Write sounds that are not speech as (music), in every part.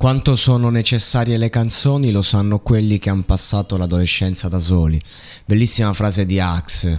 Quanto sono necessarie le canzoni lo sanno quelli che hanno passato l'adolescenza da soli. Bellissima frase di Axe,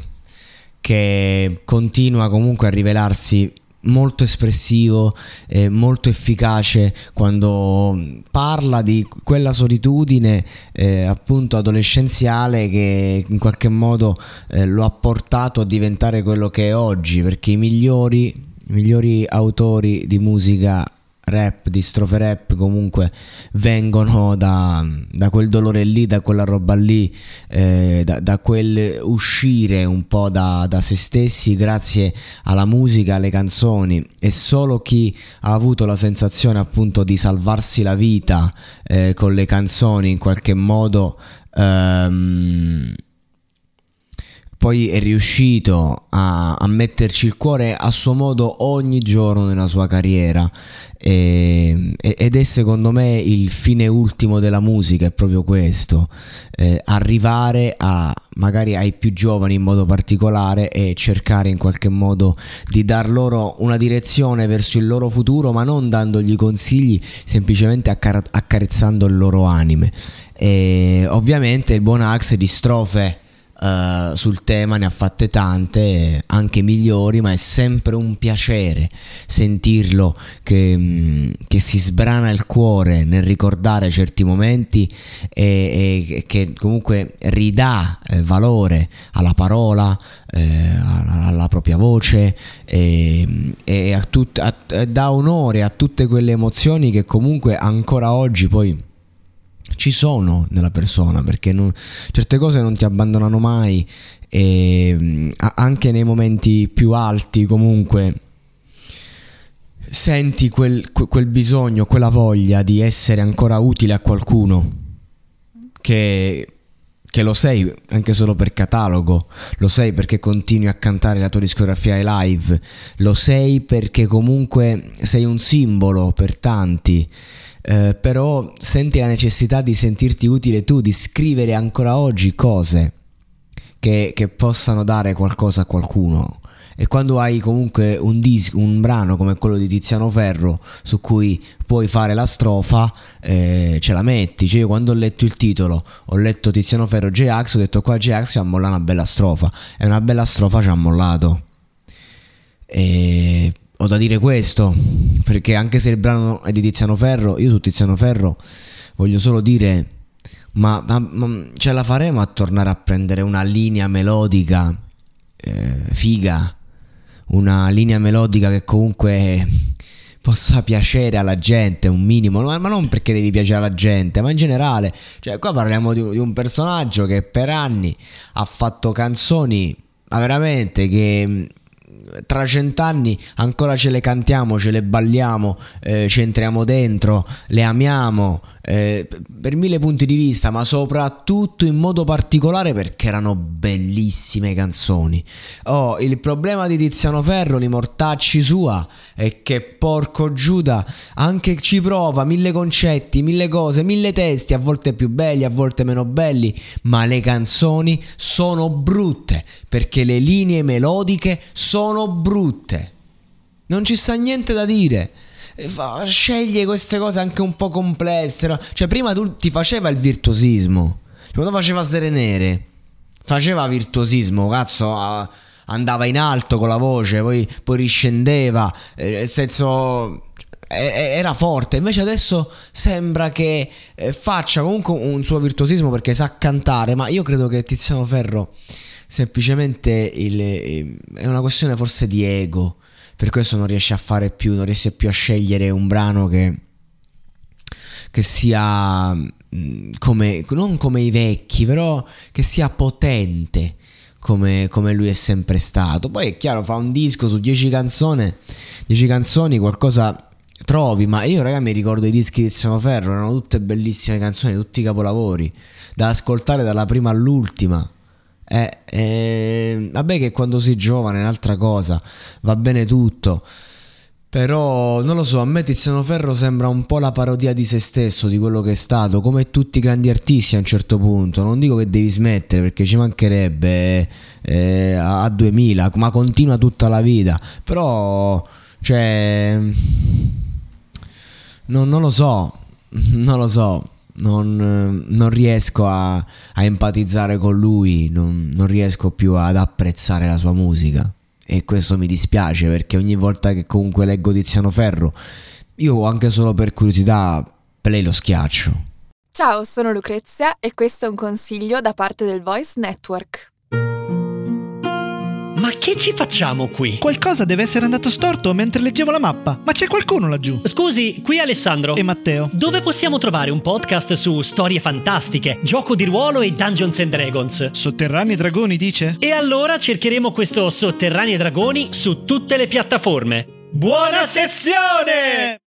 che continua comunque a rivelarsi molto espressivo e molto efficace quando parla di quella solitudine eh, appunto adolescenziale che in qualche modo eh, lo ha portato a diventare quello che è oggi perché i migliori, i migliori autori di musica rap, di strofe rap comunque vengono da, da quel dolore lì, da quella roba lì, eh, da, da, quel uscire un po' da, da, se stessi grazie alla musica, alle canzoni. E solo chi ha avuto la sensazione appunto di salvarsi la vita eh, con le canzoni in qualche modo... Ehm, poi è riuscito a, a, metterci il cuore a suo modo ogni giorno nella sua carriera e, ed è secondo me il fine ultimo della musica, è proprio questo, eh, arrivare a magari ai più giovani in modo particolare e cercare in qualche modo di dar loro una direzione verso il loro futuro, ma non dandogli consigli, semplicemente accar- accarezzando il loro anime. E ovviamente il buon Axe di strofe Uh, sul tema ne ha fatte tante, anche migliori, ma è sempre un piacere sentirlo che, mm, che si sbrana il cuore nel ricordare certi momenti e, e che comunque ridà eh, valore alla parola, eh, alla, alla, propria voce e, e a tut, a, dà onore a tutte quelle emozioni che comunque ancora oggi poi ci sono nella persona perché non, certe cose non ti abbandonano mai e mm, anche nei momenti più alti comunque senti quel, quel bisogno, quella voglia di essere ancora utile a qualcuno che che lo sei anche solo per catalogo, lo sei perché continui a cantare la tua discografia ai live, lo sei perché comunque sei un simbolo per tanti eh, però senti la necessità di sentirti utile tu, di scrivere ancora oggi cose che, che possano dare qualcosa a qualcuno. E quando hai comunque un, disco, un brano come quello di Tiziano Ferro su cui puoi fare la strofa, eh, ce la metti. Cioè, io quando ho letto il titolo, ho letto Tiziano Ferro J-Ax, ho detto qua J-Ax ci ha mollato una bella strofa. E una bella strofa ci ha mollato. E ho da dire questo, perché anche se il brano è di Tiziano Ferro, io su Tiziano Ferro voglio solo dire, ma, ma, ma ce la faremo a tornare a prendere una linea melodica eh, figa, una linea melodica che comunque possa piacere alla gente un minimo, ma non perché devi piacere alla gente, ma in generale, cioè qua parliamo di, di un personaggio che per anni ha fatto canzoni, ma veramente che tra cent'anni ancora ce le cantiamo, ce le balliamo, eh, ci entriamo dentro, le amiamo eh, per mille punti di vista, ma soprattutto in modo particolare perché erano bellissime canzoni. Oh, il problema di Tiziano Ferro, li mortacci sua, è che porco Giuda anche ci prova mille concetti, mille cose, mille testi, a volte più belli, a volte meno belli, ma le canzoni sono brutte perché le linee melodiche sono brutte. Non ci sta niente da dire sceglie queste cose anche un po' complesse. No? Cioè, prima tu ti faceva il virtuosismo. Quando faceva Sere Nere, faceva virtuosismo, cazzo. andava in alto con la voce, poi, poi riscendeva. Eh, nel senso era forte, invece adesso sembra che eh, faccia comunque un suo virtuosismo perché sa cantare, ma io credo che Tiziano Ferro semplicemente il, è una questione forse di ego per questo non riesce a fare più, non riesce più a scegliere un brano che, che sia mm, come, non come i vecchi, però che sia potente. Come, come, lui è sempre stato. Poi è chiaro, fa un disco su 10 canzoni, 10 canzoni, qualcosa trovi, ma io raga mi ricordo i dischi di Tiziano Ferro, erano tutte bellissime canzoni, tutti capolavori, da ascoltare dalla prima all'ultima. Eh, eh, vabbè che quando sei giovane è un'altra cosa, va bene tutto. Però non lo so, a me Tiziano Ferro sembra un po' la parodia di se stesso, di quello che è stato, come tutti i grandi artisti a un certo punto. Non dico che devi smettere perché ci mancherebbe eh, a 2000, ma continua tutta la vita. Però, cioè, non, non lo so, (laughs) non lo so non, non riesco a, a, empatizzare con lui, non, non riesco più ad apprezzare la sua musica. E questo mi dispiace perché ogni volta che comunque leggo Tiziano Ferro, io anche solo per curiosità play lo schiaccio. Ciao, sono Lucrezia e questo è un consiglio da parte del Voice Network. Che ci facciamo qui? Qualcosa deve essere andato storto mentre leggevo la mappa. Ma c'è qualcuno laggiù? Scusi, qui Alessandro. E Matteo. Dove possiamo trovare un podcast su storie fantastiche, gioco di ruolo e Dungeons and Dragons? Sotterranei Dragoni, dice? E allora cercheremo questo Sotterranei Dragoni su tutte le piattaforme. Buona sessione!